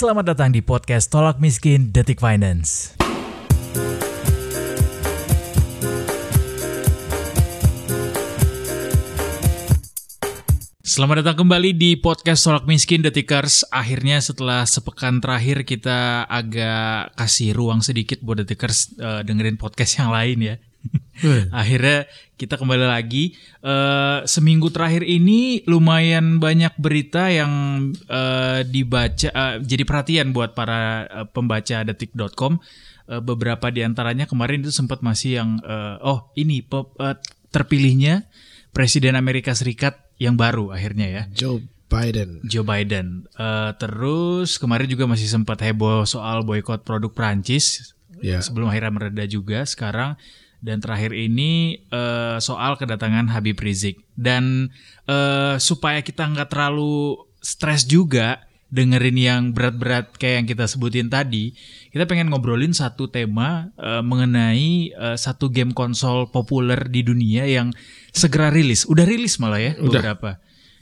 Selamat datang di podcast Tolak Miskin Detik Finance. Selamat datang kembali di podcast Tolak Miskin Detikers. Akhirnya setelah sepekan terakhir kita agak kasih ruang sedikit buat Detikers uh, dengerin podcast yang lain ya. Akhirnya kita kembali lagi. Uh, seminggu terakhir ini lumayan banyak berita yang uh, dibaca, uh, jadi perhatian buat para uh, pembaca detik.com. Uh, beberapa di antaranya kemarin itu sempat masih yang, uh, oh ini uh, terpilihnya Presiden Amerika Serikat yang baru akhirnya ya. Joe Biden. Joe Biden. Uh, terus kemarin juga masih sempat heboh soal boykot produk Prancis. Yeah. Sebelum akhirnya mereda juga sekarang dan terakhir ini uh, soal kedatangan Habib Rizik dan uh, supaya kita nggak terlalu stres juga dengerin yang berat-berat kayak yang kita sebutin tadi, kita pengen ngobrolin satu tema uh, mengenai uh, satu game konsol populer di dunia yang segera rilis. Udah rilis malah ya Udah. beberapa.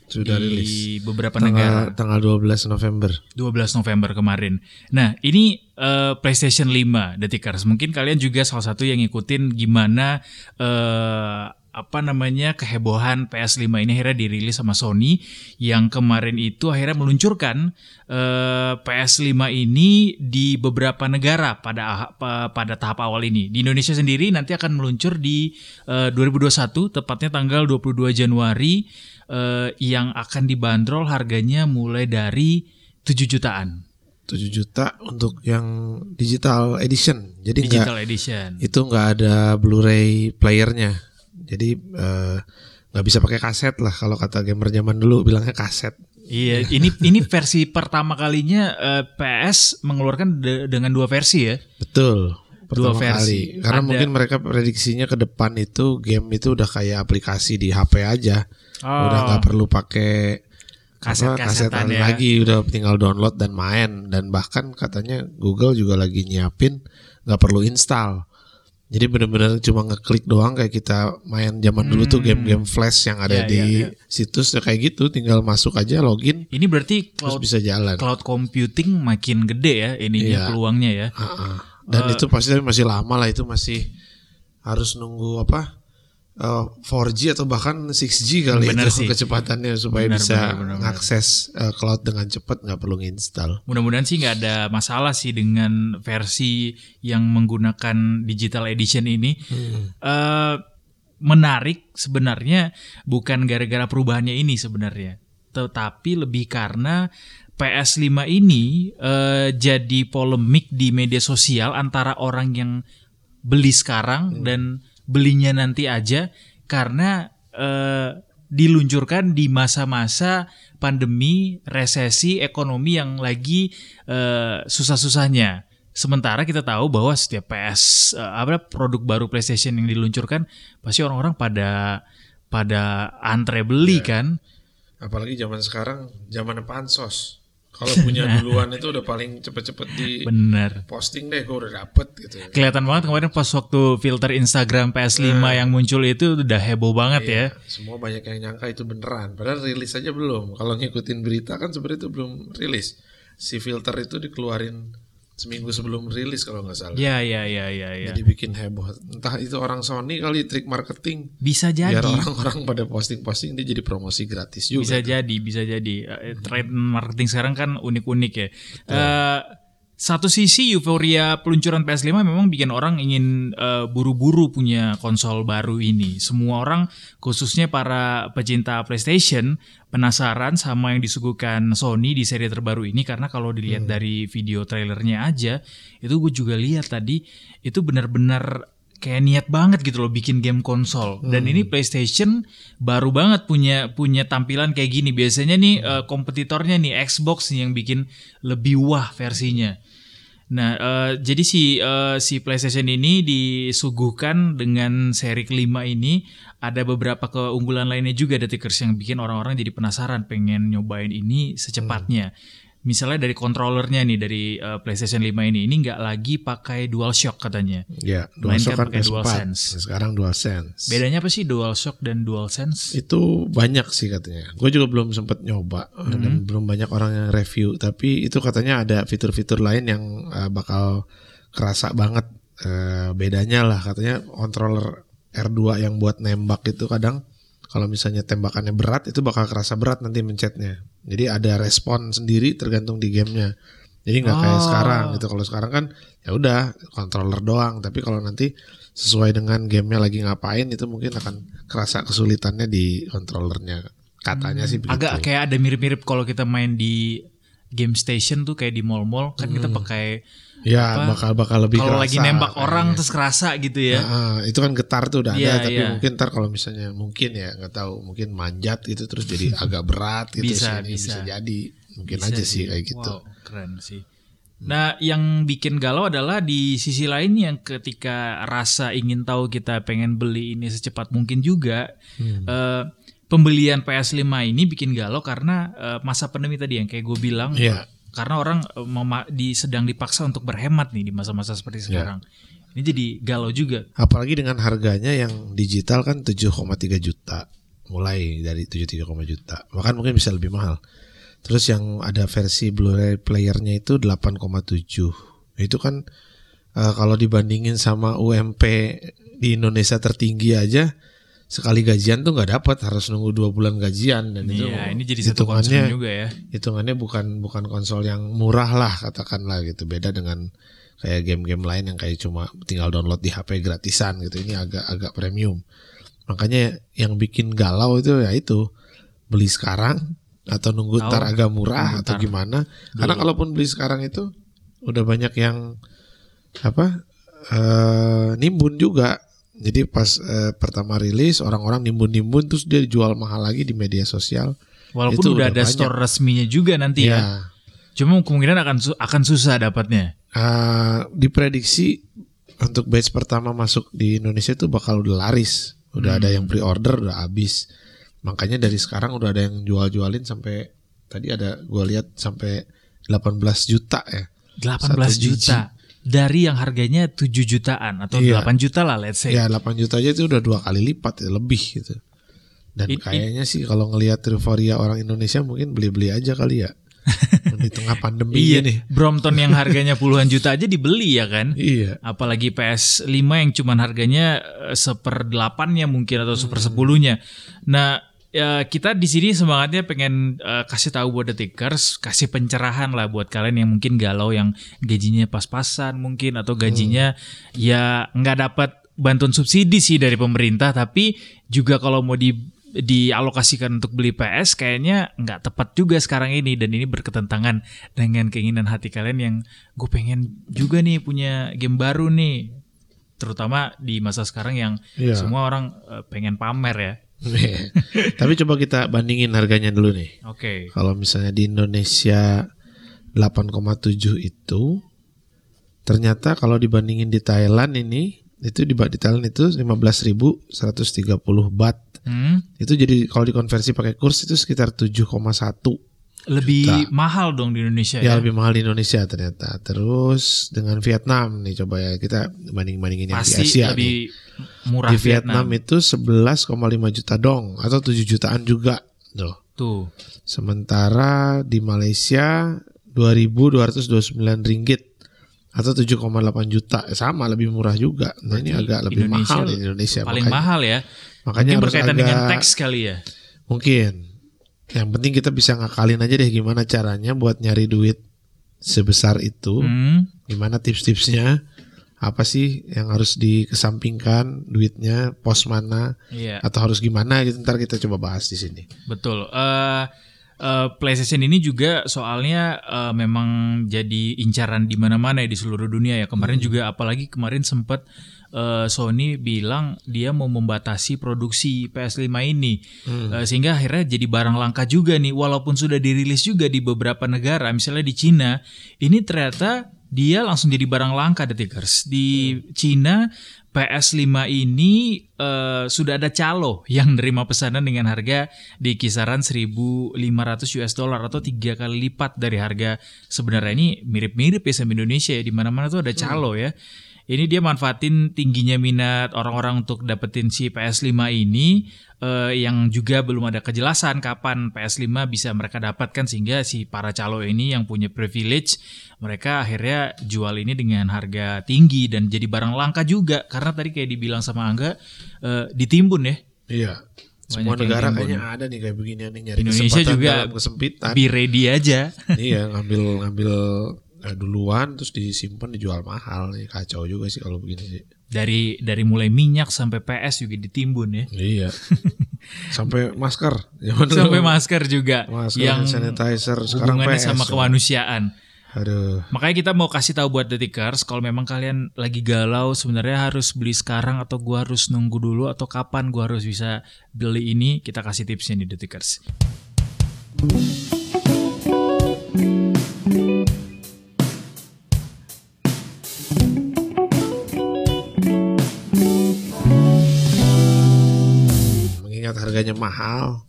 Sudah di rilis. beberapa tanggal, negara. Tanggal 12 November. 12 November kemarin. Nah, ini uh, PlayStation 5 Detikers. Mungkin kalian juga salah satu yang ngikutin gimana uh, apa namanya kehebohan PS5 ini akhirnya dirilis sama Sony yang kemarin itu akhirnya meluncurkan uh, PS5 ini di beberapa negara pada pada tahap awal ini. Di Indonesia sendiri nanti akan meluncur di uh, 2021 tepatnya tanggal 22 Januari uh, yang akan dibanderol harganya mulai dari 7 jutaan. 7 juta untuk yang digital edition. Jadi digital enggak, edition. Itu nggak ada Blu-ray playernya. Jadi eh, nggak uh, bisa pakai kaset lah kalau kata gamer zaman dulu bilangnya kaset. Iya, ini ini versi pertama kalinya uh, eh, PS mengeluarkan de dengan dua versi ya. Betul. Dua versi. Kali. Karena Ada... mungkin mereka prediksinya ke depan itu game itu udah kayak aplikasi di HP aja. Oh. Udah nggak perlu pakai kaset kaset ya. lagi udah tinggal download dan main dan bahkan katanya Google juga lagi nyiapin nggak perlu install jadi benar-benar cuma ngeklik doang kayak kita main zaman hmm. dulu tuh hmm. game-game flash yang ada yeah, di yeah, yeah. situs ya kayak gitu, tinggal masuk aja login. Ini berarti cloud, terus bisa jalan. Cloud computing makin gede ya ininya yeah. peluangnya ya. Uh -uh. Dan uh, itu pasti masih lama lah itu masih harus nunggu apa? Uh, eh, 4G atau bahkan 6G kali bener itu sih. kecepatannya supaya bener, bisa bener, bener, mengakses uh, cloud dengan cepat nggak perlu nginstal. Mudah-mudahan sih nggak ada masalah sih dengan versi yang menggunakan digital edition ini. Hmm. Uh, menarik sebenarnya bukan gara-gara perubahannya ini sebenarnya, tetapi lebih karena PS5 ini uh, jadi polemik di media sosial antara orang yang beli sekarang hmm. dan belinya nanti aja karena eh, diluncurkan di masa-masa pandemi, resesi ekonomi yang lagi eh, susah-susahnya. Sementara kita tahu bahwa setiap PS eh, apa produk baru PlayStation yang diluncurkan pasti orang-orang pada pada antre beli ya. kan. Apalagi zaman sekarang zaman pansos. Kalau punya duluan itu udah paling cepet-cepet di Bener. posting deh, gue udah dapet gitu. Kelihatan banget kemarin pas waktu filter Instagram PS5 nah, yang muncul itu udah heboh banget iya, ya. Semua banyak yang nyangka itu beneran, padahal rilis aja belum. Kalau ngikutin berita kan sebenarnya itu belum rilis. Si filter itu dikeluarin seminggu sebelum rilis kalau nggak salah. Iya iya iya iya. Ya. Jadi bikin heboh. Entah itu orang Sony kali trik marketing. Bisa jadi. Biar orang-orang pada posting-posting dia jadi promosi gratis juga. Bisa jadi, bisa jadi. Uh, trend marketing sekarang kan unik-unik ya. Uh, satu sisi euforia peluncuran PS5 memang bikin orang ingin uh, buru-buru punya konsol baru ini. Semua orang khususnya para pecinta PlayStation penasaran sama yang disuguhkan Sony di seri terbaru ini karena kalau dilihat hmm. dari video trailernya aja itu gue juga lihat tadi itu benar-benar kayak niat banget gitu loh bikin game konsol hmm. dan ini PlayStation baru banget punya punya tampilan kayak gini biasanya nih uh, kompetitornya nih Xbox nih yang bikin lebih wah versinya nah uh, jadi si uh, si PlayStation ini disuguhkan dengan seri kelima ini ada beberapa keunggulan lainnya juga detikers yang bikin orang-orang jadi penasaran pengen nyobain ini secepatnya hmm. Misalnya dari kontrolernya nih dari uh, PlayStation 5 ini ini nggak lagi pakai DualShock katanya. Ya, DualShock kan pakai DualSense. Sekarang DualSense. Bedanya apa sih DualShock dan DualSense? Itu banyak sih katanya. Gue juga belum sempat nyoba mm -hmm. dan belum banyak orang yang review. Tapi itu katanya ada fitur-fitur lain yang uh, bakal kerasa banget uh, bedanya lah. Katanya controller R2 yang buat nembak itu kadang kalau misalnya tembakannya berat itu bakal kerasa berat nanti mencetnya. Jadi ada respon sendiri tergantung di gamenya. Jadi nggak oh. kayak sekarang gitu. Kalau sekarang kan ya udah controller doang. Tapi kalau nanti sesuai dengan gamenya lagi ngapain itu mungkin akan kerasa kesulitannya di controllernya. Katanya hmm. sih begitu. Agak kayak ada mirip-mirip kalau kita main di game station tuh kayak di mall-mall kan hmm. kita pakai Ya apa, bakal bakal lebih kalau lagi nembak kayaknya. orang terus kerasa gitu ya. Nah, itu kan getar tuh udah yeah, ada tapi yeah. mungkin ntar kalau misalnya mungkin ya nggak tahu mungkin manjat gitu terus jadi agak berat gitu bisa, sini bisa. bisa jadi mungkin bisa aja sih kayak gitu. Wow, keren sih. Nah, yang bikin galau adalah di sisi lain yang ketika rasa ingin tahu kita pengen beli ini secepat mungkin juga hmm. uh, pembelian PS5 ini bikin galau karena uh, masa pandemi tadi yang kayak gue bilang. Yeah karena orang uh, di sedang dipaksa untuk berhemat nih di masa-masa seperti ya. sekarang. Yeah. Ini jadi galau juga. Apalagi dengan harganya yang digital kan 7,3 juta. Mulai dari 73, juta. Bahkan mungkin bisa lebih mahal. Terus yang ada versi Blu-ray playernya itu 8,7. Itu kan uh, kalau dibandingin sama UMP di Indonesia tertinggi aja sekali gajian tuh nggak dapat harus nunggu dua bulan gajian dan itu iya, ini jadi satu hitungannya juga ya. hitungannya bukan bukan konsol yang murah lah katakanlah gitu. Beda dengan kayak game-game lain yang kayak cuma tinggal download di HP gratisan gitu. Ini agak agak premium. Makanya yang bikin galau itu ya itu. Beli sekarang atau nunggu oh, ntar agak murah atau gimana. Dulu. karena kalaupun beli sekarang itu udah banyak yang apa uh, nimbun juga jadi pas eh, pertama rilis orang-orang nimbun-nimbun terus dia dijual mahal lagi di media sosial. Walaupun itu udah, udah ada banyak. store resminya juga nanti ya. ya. Cuma kemungkinan akan akan susah dapatnya. Uh, diprediksi untuk batch pertama masuk di Indonesia itu bakal udah laris. Udah hmm. ada yang pre-order udah habis. Makanya dari sekarang udah ada yang jual-jualin sampai tadi ada gua lihat sampai 18 juta ya. 18 juta dari yang harganya 7 jutaan atau iya. 8 juta lah let's say. Ya 8 juta aja itu udah dua kali lipat ya, lebih gitu. Dan it, kayaknya it, sih kalau ngelihat euforia orang Indonesia mungkin beli-beli aja kali ya. di tengah pandemi iya, nih. Brompton yang harganya puluhan juta aja dibeli ya kan? Iya. Apalagi PS5 yang cuman harganya eh, seper delapannya mungkin atau seper sepuluhnya. Nah ya kita di sini semangatnya pengen uh, kasih tahu buat detikers, kasih pencerahan lah buat kalian yang mungkin galau yang gajinya pas-pasan mungkin atau gajinya hmm. ya nggak dapat bantuan subsidi sih dari pemerintah tapi juga kalau mau di dialokasikan untuk beli PS kayaknya nggak tepat juga sekarang ini dan ini berketentangan dengan keinginan hati kalian yang gue pengen juga nih punya game baru nih terutama di masa sekarang yang yeah. semua orang uh, pengen pamer ya Tapi coba kita bandingin harganya dulu nih. Oke. Okay. Kalau misalnya di Indonesia 8,7 itu ternyata kalau dibandingin di Thailand ini itu di, di Thailand itu 15.130 baht. Hmm. Itu jadi kalau dikonversi pakai kurs itu sekitar 7,1 lebih juta. mahal dong di Indonesia ya, ya lebih mahal di Indonesia ternyata terus dengan Vietnam nih coba ya kita banding bandingin yang di Asia lebih nih. Murah di Vietnam, Vietnam. itu 11,5 juta dong atau 7 jutaan juga tuh tuh. Sementara di Malaysia 2.229 ringgit atau 7,8 juta. Sama lebih murah juga. Nah ini agak lebih Indonesia mahal di Indonesia paling makanya, mahal ya. makanya mungkin berkaitan agak, dengan teks kali ya. Mungkin. Yang penting kita bisa ngakalin aja deh gimana caranya buat nyari duit sebesar itu. Hmm. Gimana tips-tipsnya? Apa sih yang harus dikesampingkan duitnya, pos mana, yeah. atau harus gimana gitu. Ntar kita coba bahas di sini. Betul. Uh, uh, PlayStation ini juga soalnya uh, memang jadi incaran di mana-mana ya di seluruh dunia ya. Kemarin hmm. juga apalagi kemarin sempat uh, Sony bilang dia mau membatasi produksi PS5 ini hmm. uh, sehingga akhirnya jadi barang langka juga nih walaupun sudah dirilis juga di beberapa negara misalnya di Cina ini ternyata dia langsung jadi barang langka detikers di. Cina PS5 ini uh, sudah ada calo yang nerima pesanan dengan harga di kisaran 1.500 US dollar atau tiga kali lipat dari harga sebenarnya ini mirip-mirip ya sama Indonesia ya di mana-mana tuh ada calo hmm. ya. Ini dia manfaatin tingginya minat orang-orang untuk dapetin si PS5 ini uh, yang juga belum ada kejelasan kapan PS5 bisa mereka dapatkan sehingga si para calo ini yang punya privilege mereka akhirnya jual ini dengan harga tinggi dan jadi barang langka juga karena tadi kayak dibilang sama Angga uh, ditimbun ya. Iya. Semua negara kayaknya ada nih kayak begini nih nyari Indonesia juga kesempitan. Be ready aja. iya, ngambil ngambil eh, duluan terus disimpan dijual mahal. Nih kacau juga sih kalau begini sih. Dari dari mulai minyak sampai PS juga ditimbun ya. Iya. Sampai masker. Sampai masker juga. Masker yang sanitizer sekarang PS sama kemanusiaan. Aduh. Makanya kita mau kasih tahu buat detikers kalau memang kalian lagi galau sebenarnya harus beli sekarang atau gua harus nunggu dulu atau kapan gua harus bisa beli ini kita kasih tipsnya di detikers. Harganya mahal.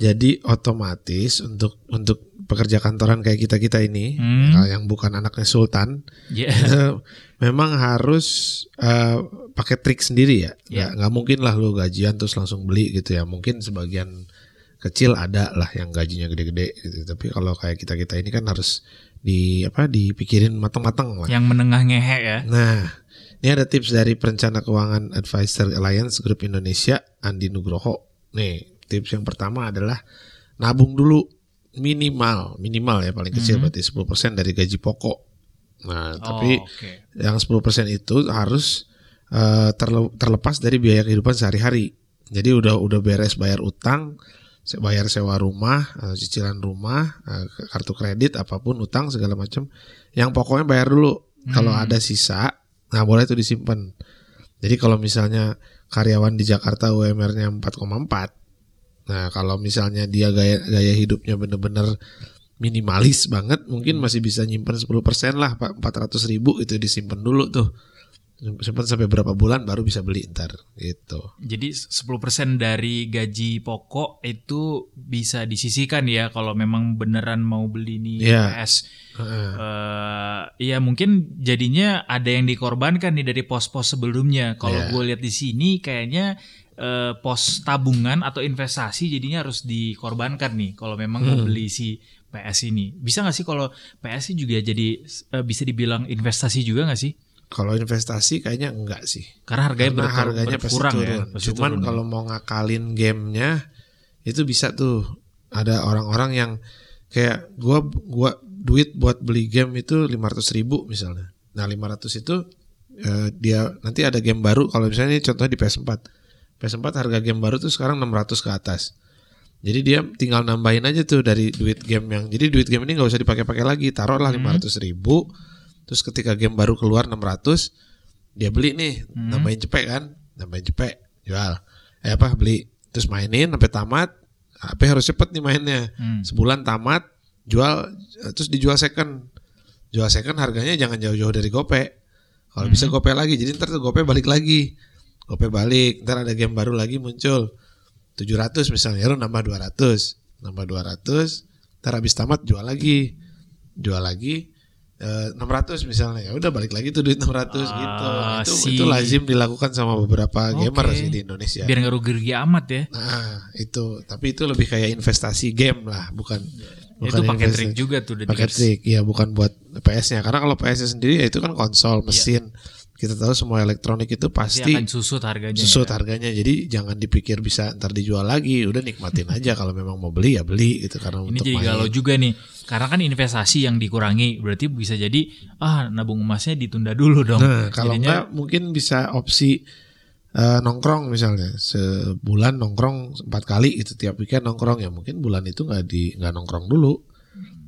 Jadi otomatis untuk untuk pekerja kantoran kayak kita kita ini hmm. yang bukan anaknya sultan, yeah. memang harus uh, pakai trik sendiri ya. Yeah. Gak, gak mungkin lah lu gajian terus langsung beli gitu ya. Mungkin sebagian kecil ada lah yang gajinya gede-gede gitu. Tapi kalau kayak kita kita ini kan harus di apa dipikirin matang-matang lah. Yang menengah ngehe ya. Nah, ini ada tips dari perencana keuangan Advisor Alliance Group Indonesia Andi Nugroho Nih, tips yang pertama adalah nabung dulu minimal, minimal ya paling kecil mm -hmm. berarti 10% dari gaji pokok. Nah, oh, tapi okay. yang 10% itu harus uh, terle terlepas dari biaya kehidupan sehari-hari. Jadi udah udah beres bayar utang, bayar sewa rumah, uh, cicilan rumah, uh, kartu kredit, apa pun utang segala macam. Yang pokoknya bayar dulu. Hmm. Kalau ada sisa, nah boleh itu disimpan. Jadi kalau misalnya karyawan di Jakarta UMR-nya 4,4. Nah, kalau misalnya dia gaya gaya hidupnya bener-bener minimalis banget, mungkin hmm. masih bisa nyimpen 10% lah, 400 ribu itu disimpan dulu tuh simpan sampai berapa bulan baru bisa beli ntar gitu. Jadi 10% dari gaji pokok itu bisa disisihkan ya kalau memang beneran mau beli nih yeah. PS. Uh. Uh, ya mungkin jadinya ada yang dikorbankan nih dari pos-pos sebelumnya. Kalau yeah. gue lihat di sini kayaknya uh, pos tabungan atau investasi jadinya harus dikorbankan nih kalau memang hmm. mau beli si PS ini. Bisa nggak sih kalau PS ini juga jadi uh, bisa dibilang investasi juga nggak sih? Kalau investasi kayaknya enggak sih. Karena harganya, Karena harganya pasti turun. Ya, pasti Cuman turun kalau ya. mau ngakalin gamenya itu bisa tuh ada orang-orang yang kayak gua gua duit buat beli game itu 500 ribu misalnya. Nah 500 itu eh, dia nanti ada game baru kalau misalnya ini contohnya di PS4. PS4 harga game baru tuh sekarang 600 ke atas. Jadi dia tinggal nambahin aja tuh dari duit game yang. Jadi duit game ini nggak usah dipakai-pakai lagi. Taruhlah hmm. 500 ribu Terus ketika game baru keluar 600, dia beli nih, hmm. nambahin cepet kan, nambahin cepet, jual. Eh apa beli, terus mainin sampai tamat. HP harus cepet nih mainnya. Hmm. Sebulan tamat, jual, terus dijual second. Jual second harganya jangan jauh-jauh dari gope. Kalau hmm. bisa gope lagi, jadi ntar tuh gope balik lagi. Gope balik, ntar ada game baru lagi muncul. 700 misalnya, lu nambah 200. Nambah 200, ntar habis tamat jual lagi. Jual lagi, Eh, enam ratus misalnya. Ya udah balik lagi tuh duit 600 ratus ah, gitu. Itu si. itu lazim dilakukan sama beberapa okay. gamer sih di Indonesia. Biar nggak rugi-rugi amat ya. Nah itu. Tapi itu lebih kayak investasi game lah bukan bukan itu pakai trik juga tuh pakai trik ya bukan buat PS-nya karena kalau PS sendiri ya itu kan konsol iya. mesin. yeah kita tahu semua elektronik itu pasti, akan susut harganya. Susut ya. harganya. Jadi jangan dipikir bisa ntar dijual lagi. Udah nikmatin aja kalau memang mau beli ya beli gitu karena Ini jadi galau juga nih. Karena kan investasi yang dikurangi berarti bisa jadi ah nabung emasnya ditunda dulu dong. Nah, kalau Jadinya, enggak mungkin bisa opsi uh, nongkrong misalnya sebulan nongkrong empat kali itu tiap weekend nongkrong ya mungkin bulan itu nggak di nggak nongkrong dulu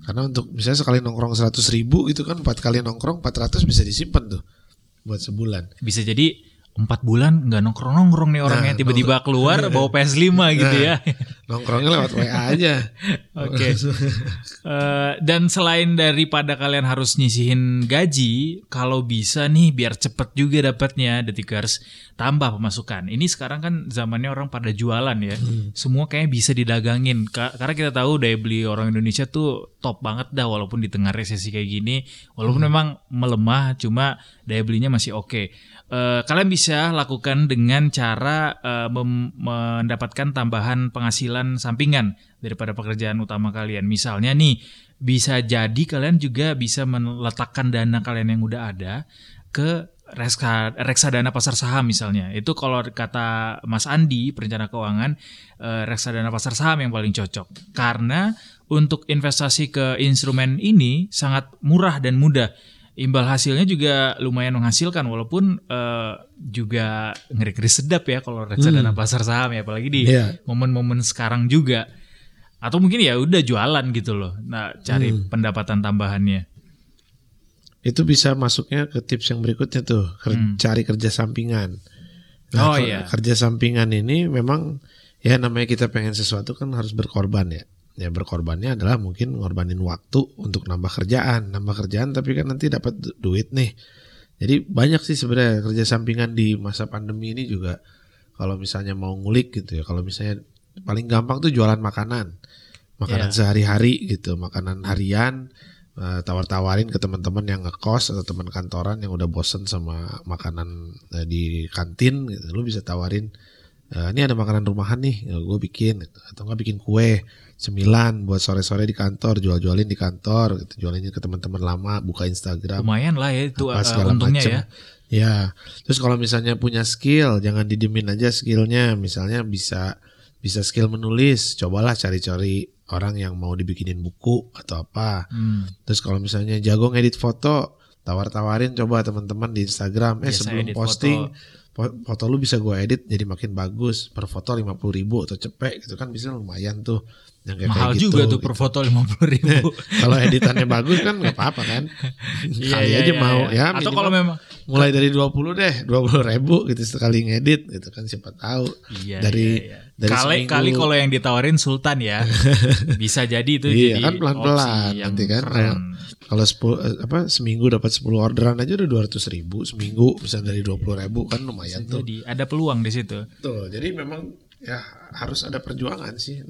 karena untuk misalnya sekali nongkrong seratus ribu itu kan empat kali nongkrong 400 bisa disimpan tuh buat sebulan. Bisa jadi empat bulan nggak nongkrong nongkrong nih orangnya nah, tiba-tiba keluar bawa PS5 gitu ya. Nongkrongnya lewat WA aja. Oke. Okay. uh, eh, dan selain daripada kalian harus nyisihin gaji, kalau bisa nih biar cepet juga dapatnya detikers tambah pemasukan. Ini sekarang kan zamannya orang pada jualan ya. Hmm. Semua kayaknya bisa didagangin. Karena kita tahu daya beli orang Indonesia tuh top banget dah walaupun di tengah resesi kayak gini. Walaupun hmm. memang melemah, cuma daya belinya masih oke. Okay. Uh, kalian bisa lakukan dengan cara uh, mendapatkan tambahan penghasilan sampingan daripada pekerjaan utama kalian. Misalnya nih, bisa jadi kalian juga bisa meletakkan dana kalian yang udah ada ke reksa, reksadana pasar saham misalnya. Itu kalau kata Mas Andi, perencana keuangan, uh, reksadana pasar saham yang paling cocok. Karena untuk investasi ke instrumen ini sangat murah dan mudah imbal hasilnya juga lumayan menghasilkan walaupun uh, juga ngeri-ngeri sedap ya kalau reksadana hmm. pasar saham ya apalagi di yeah. momen-momen sekarang juga atau mungkin ya udah jualan gitu loh nah cari hmm. pendapatan tambahannya itu bisa masuknya ke tips yang berikutnya tuh hmm. cari kerja sampingan nah, oh iya kerja sampingan ini memang ya namanya kita pengen sesuatu kan harus berkorban ya ya berkorbannya adalah mungkin ngorbanin waktu untuk nambah kerjaan, nambah kerjaan tapi kan nanti dapat duit nih. Jadi banyak sih sebenarnya kerja sampingan di masa pandemi ini juga kalau misalnya mau ngulik gitu ya. Kalau misalnya paling gampang tuh jualan makanan. Makanan yeah. sehari-hari gitu, makanan harian uh, tawar-tawarin ke teman-teman yang ngekos atau teman kantoran yang udah bosen sama makanan uh, di kantin gitu. Lu bisa tawarin uh, ini ada makanan rumahan nih, gue bikin gitu. atau nggak bikin kue sembilan buat sore-sore di kantor jual-jualin di kantor gitu jualinnya ke teman-teman lama buka Instagram. Lumayan lah ya itu apa, uh, segala untungnya macem. ya. Ya terus kalau misalnya punya skill jangan didemin aja skillnya. Misalnya bisa bisa skill menulis. Cobalah cari-cari orang yang mau dibikinin buku atau apa. Hmm. terus kalau misalnya jago ngedit foto tawar-tawarin coba teman-teman di Instagram. Eh Biasa sebelum posting foto. foto lu bisa gue edit jadi makin bagus. Per foto lima puluh ribu atau cepet gitu kan bisa lumayan tuh yang kayak Mahal kayak juga gitu, tuh per foto lima puluh ribu. kalau editannya bagus kan nggak apa-apa kan. iya, Kali iya, aja iya, mau iya. ya. Atau kalau memang mulai dari dua puluh deh, dua puluh ribu gitu sekali ngedit gitu kan siapa tahu. Iya, dari iya, iya. dari kali seminggu. kali kalau yang ditawarin Sultan ya bisa jadi itu iya, jadi kan pelan-pelan nanti kan. Kalau sepuluh apa seminggu dapat sepuluh orderan aja udah dua ratus ribu seminggu bisa dari dua puluh ribu kan lumayan bisa tuh. Jadi ada peluang di situ. Tuh jadi memang ya harus ada perjuangan sih.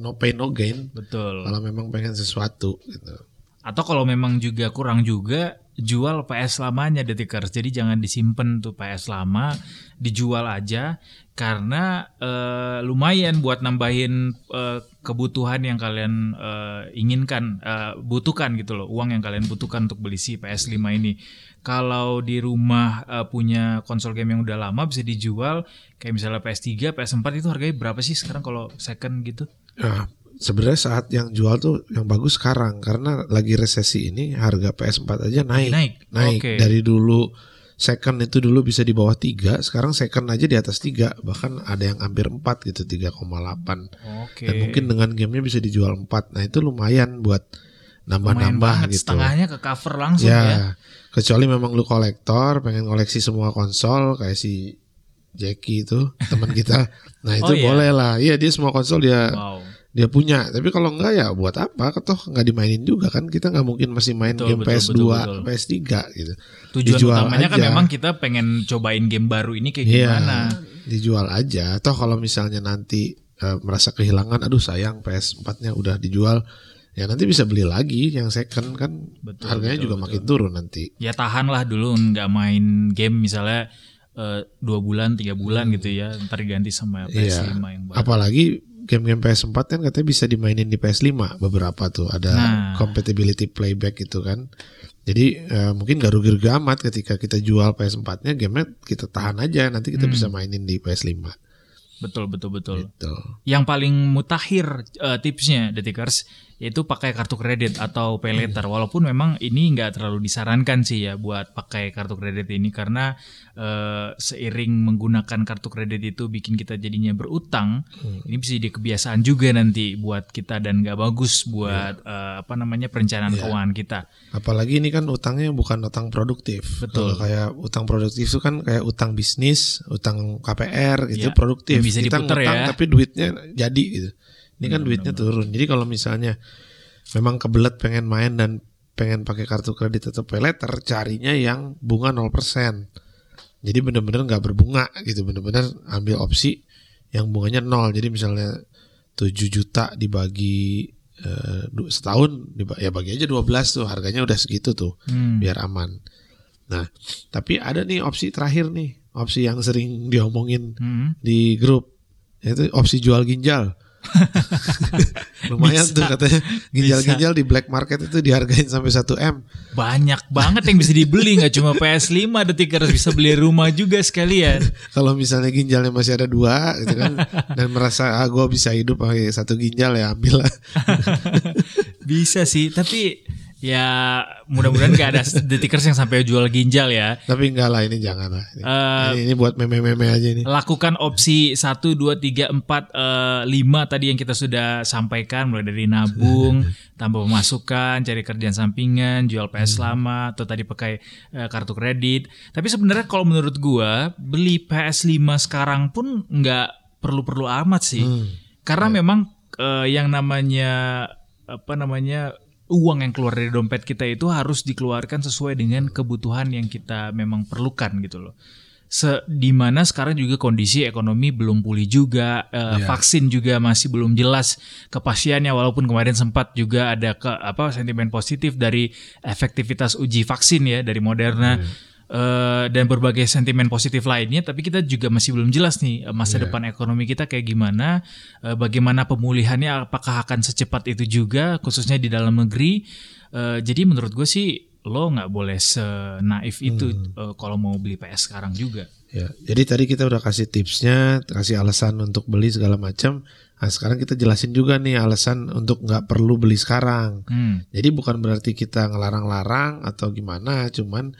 No pain no gain. Betul. Kalau memang pengen sesuatu gitu. Atau kalau memang juga kurang juga jual PS lamanya detikers jadi jangan disimpan tuh PS lama dijual aja. Karena uh, lumayan buat nambahin uh, kebutuhan yang kalian uh, inginkan uh, butuhkan gitu loh. Uang yang kalian butuhkan untuk beli si PS5 ini kalau di rumah uh, punya konsol game yang udah lama bisa dijual kayak misalnya PS3, PS4 itu harganya berapa sih sekarang kalau second gitu? Nah, sebenarnya saat yang jual tuh yang bagus sekarang karena lagi resesi ini harga PS4 aja naik. Naik. Naik okay. dari dulu second itu dulu bisa di bawah 3, sekarang second aja di atas 3, bahkan ada yang hampir 4 gitu, 3,8. Okay. Dan mungkin dengan gamenya bisa dijual 4. Nah, itu lumayan buat nambah-nambah gitu. Setengahnya ke cover langsung ya. ya kecuali memang lu kolektor pengen koleksi semua konsol kayak si Jackie itu teman kita. Nah itu oh, iya? boleh lah. Iya dia semua konsol dia wow. dia punya. Tapi kalau enggak ya buat apa? Toh nggak dimainin juga kan? Kita nggak mungkin masih main betul, game betul, PS2 betul, PS3 gitu. Tujuan dijual utamanya kan aja. kan memang kita pengen cobain game baru ini kayak iya, gimana? dijual aja. Toh kalau misalnya nanti uh, merasa kehilangan aduh sayang PS4 nya udah dijual ya nanti bisa beli lagi yang second kan betul, harganya betul, juga betul. makin turun nanti ya tahan lah dulu nggak main game misalnya uh, dua bulan tiga bulan hmm. gitu ya ntar ganti sama PS5 ya, yang baru apalagi game-game PS4 kan katanya bisa dimainin di PS5 beberapa tuh ada nah. compatibility playback itu kan jadi uh, mungkin gak rugi-rugi amat ketika kita jual PS4-nya gamenya kita tahan aja nanti kita hmm. bisa mainin di PS5 betul betul betul gitu. yang paling mutakhir uh, tipsnya detikers yaitu pakai kartu kredit atau pay later. Hmm. Walaupun memang ini nggak terlalu disarankan sih ya buat pakai kartu kredit ini karena uh, seiring menggunakan kartu kredit itu bikin kita jadinya berutang. Hmm. Ini bisa jadi kebiasaan juga nanti buat kita dan nggak bagus buat yeah. uh, apa namanya perencanaan yeah. keuangan kita. Apalagi ini kan utangnya bukan utang produktif. Betul. Kalau kayak utang produktif itu kan kayak utang bisnis, utang KPR gitu yeah. produktif. bisa kita ya. tapi duitnya jadi gitu Ini kan duitnya bener. turun. Jadi kalau misalnya memang kebelet pengen main dan pengen pakai kartu kredit atau pay letter, carinya yang bunga 0%. Jadi bener-bener nggak berbunga gitu, bener-bener ambil opsi yang bunganya nol. Jadi misalnya 7 juta dibagi uh, setahun ya bagi aja 12 tuh harganya udah segitu tuh hmm. biar aman. Nah, tapi ada nih opsi terakhir nih, opsi yang sering diomongin hmm. di grup yaitu opsi jual ginjal. Lumayan bisa, tuh katanya ginjal-ginjal di black market itu dihargain sampai 1 M. Banyak banget yang bisa dibeli nggak cuma PS5 detik harus bisa beli rumah juga sekalian. Kalau misalnya ginjalnya masih ada dua gitu kan dan merasa ah gue bisa hidup pakai satu ginjal ya ambil lah. bisa sih, tapi Ya mudah-mudahan gak ada detikers yang sampai jual ginjal ya. Tapi enggak lah ini jangan lah. Ini, uh, ini, ini buat meme-meme aja ini. Lakukan opsi 1, 2, 3, 4, uh, 5 tadi yang kita sudah sampaikan. Mulai dari nabung, tambah pemasukan, cari kerjaan sampingan, jual PS hmm. lama, atau tadi pakai uh, kartu kredit. Tapi sebenarnya kalau menurut gua beli PS5 sekarang pun nggak perlu-perlu amat sih. Hmm. Karena ya. memang uh, yang namanya apa namanya uang yang keluar dari dompet kita itu harus dikeluarkan sesuai dengan kebutuhan yang kita memang perlukan gitu loh. Se di mana sekarang juga kondisi ekonomi belum pulih juga, uh, yeah. vaksin juga masih belum jelas kepastiannya walaupun kemarin sempat juga ada ke apa sentimen positif dari efektivitas uji vaksin ya dari Moderna. Hmm uh, dan berbagai sentimen positif lainnya, tapi kita juga masih belum jelas nih eh, masa yeah. depan ekonomi kita kayak gimana, uh, bagaimana pemulihannya, apakah akan secepat itu juga, khususnya di dalam negeri. Uh, jadi menurut gue sih lo nggak boleh senaif itu hmm. uh, kalau mau beli PS sekarang juga. Ya, jadi tadi kita udah kasih tipsnya, kasih alasan untuk beli segala macam. Nah, sekarang kita jelasin juga nih alasan untuk nggak perlu beli sekarang. Hmm. Jadi bukan berarti kita ngelarang-larang atau gimana, cuman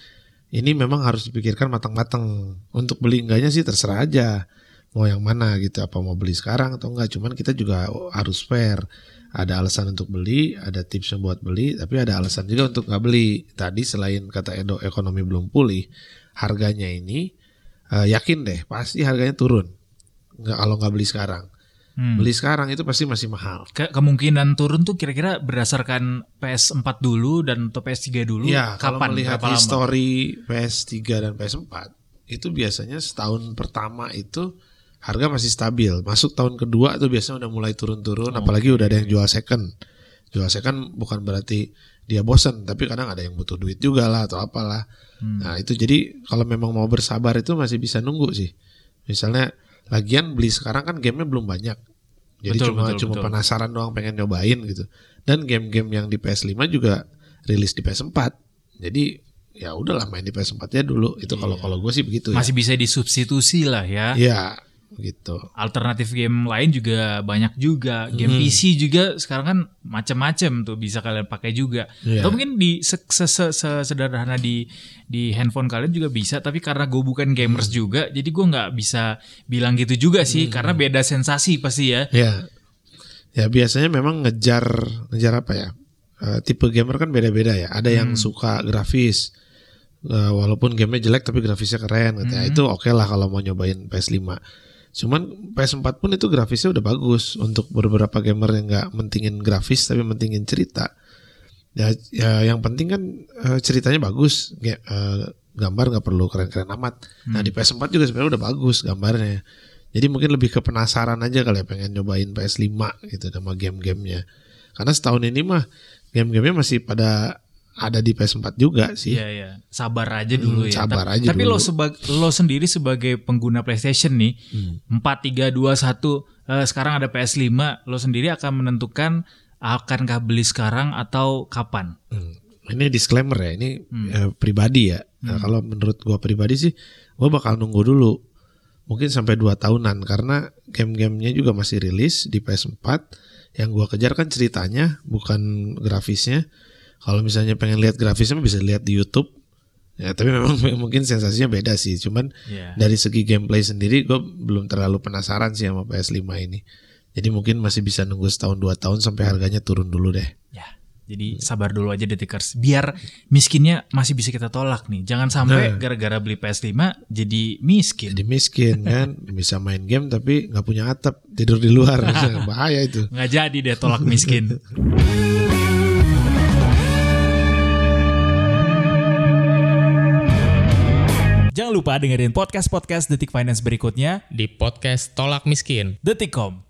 ini memang harus dipikirkan matang-matang. Untuk beli enggaknya sih terserah aja. Mau yang mana gitu, apa mau beli sekarang atau enggak. Cuman kita juga harus fair. Ada alasan untuk beli, ada tips yang buat beli, tapi ada alasan juga untuk nggak beli. Tadi selain kata Edo ekonomi belum pulih, harganya ini uh, yakin deh pasti harganya turun. Nggak kalau nggak beli sekarang. Hmm. Beli sekarang itu pasti masih mahal. Ke kemungkinan turun tuh kira-kira berdasarkan PS4 dulu dan atau PS3 dulu. Ya, kapan? Kalau melihat histori PS3 dan PS4 itu biasanya setahun pertama itu harga masih stabil. Masuk tahun kedua tuh biasanya udah mulai turun-turun, oh, apalagi okay. udah ada yang jual second. Jual second bukan berarti dia bosen, tapi kadang ada yang butuh duit juga lah atau apalah. Hmm. Nah itu jadi kalau memang mau bersabar itu masih bisa nunggu sih. Misalnya Lagian beli sekarang kan gamenya belum banyak. Jadi betul, cuma betul, cuma betul. penasaran doang pengen nyobain gitu. Dan game-game yang di PS5 juga rilis di PS4. Jadi ya udahlah main di PS4 ya dulu. Itu kalau iya. kalau gue sih begitu Masih ya. bisa disubstitusi lah ya. Iya, gitu. Alternatif game lain juga banyak juga. Game hmm. PC juga sekarang kan macam-macam tuh bisa kalian pakai juga. Yeah. Atau mungkin di sederhana di di handphone kalian juga bisa. Tapi karena gue bukan gamers hmm. juga, jadi gue nggak bisa bilang gitu juga sih. Hmm. Karena beda sensasi pasti ya. Ya, ya biasanya memang ngejar ngejar apa ya? Uh, tipe gamer kan beda-beda ya. Ada yang hmm. suka grafis. Uh, walaupun gamenya jelek tapi grafisnya keren gitu ya. Hmm. Itu oke okay lah kalau mau nyobain PS5 Cuman PS4 pun itu grafisnya udah bagus untuk beberapa gamer yang nggak mentingin grafis tapi mentingin cerita. Ya, ya yang penting kan uh, ceritanya bagus, ya, uh, gambar nggak perlu keren-keren amat. Hmm. Nah di PS4 juga sebenarnya udah bagus gambarnya. Jadi mungkin lebih ke penasaran aja kali ya pengen nyobain PS5 gitu sama game-gamenya. Karena setahun ini mah game-gamenya masih pada ada di PS4 juga sih. Iya iya. Sabar aja hmm, dulu hmm, ya. Sabar aja Tapi dulu. lo sebag lo sendiri sebagai pengguna PlayStation nih, hmm. 4 3 2 1 uh, sekarang ada PS5, lo sendiri akan menentukan akankah beli sekarang atau kapan? Hmm. Ini disclaimer ya, ini hmm. eh, pribadi ya. Nah, hmm. kalau menurut gua pribadi sih, gua bakal nunggu dulu. Mungkin sampai 2 tahunan karena game-gamenya juga masih rilis di PS4. Yang gua kejar kan ceritanya, bukan grafisnya kalau misalnya pengen lihat grafisnya bisa lihat di YouTube. Ya, tapi memang mungkin sensasinya beda sih. Cuman yeah. dari segi gameplay sendiri gue belum terlalu penasaran sih sama PS5 ini. Jadi mungkin masih bisa nunggu setahun dua tahun sampai harganya turun dulu deh. Ya. Jadi sabar dulu aja detikers. Biar miskinnya masih bisa kita tolak nih. Jangan sampai nah. gara-gara beli PS5 jadi miskin. Jadi miskin kan, bisa main game tapi nggak punya atap, tidur di luar, bahaya itu. Nggak jadi deh tolak miskin. Lupa dengerin podcast-podcast Detik Finance berikutnya di podcast Tolak Miskin. Detikcom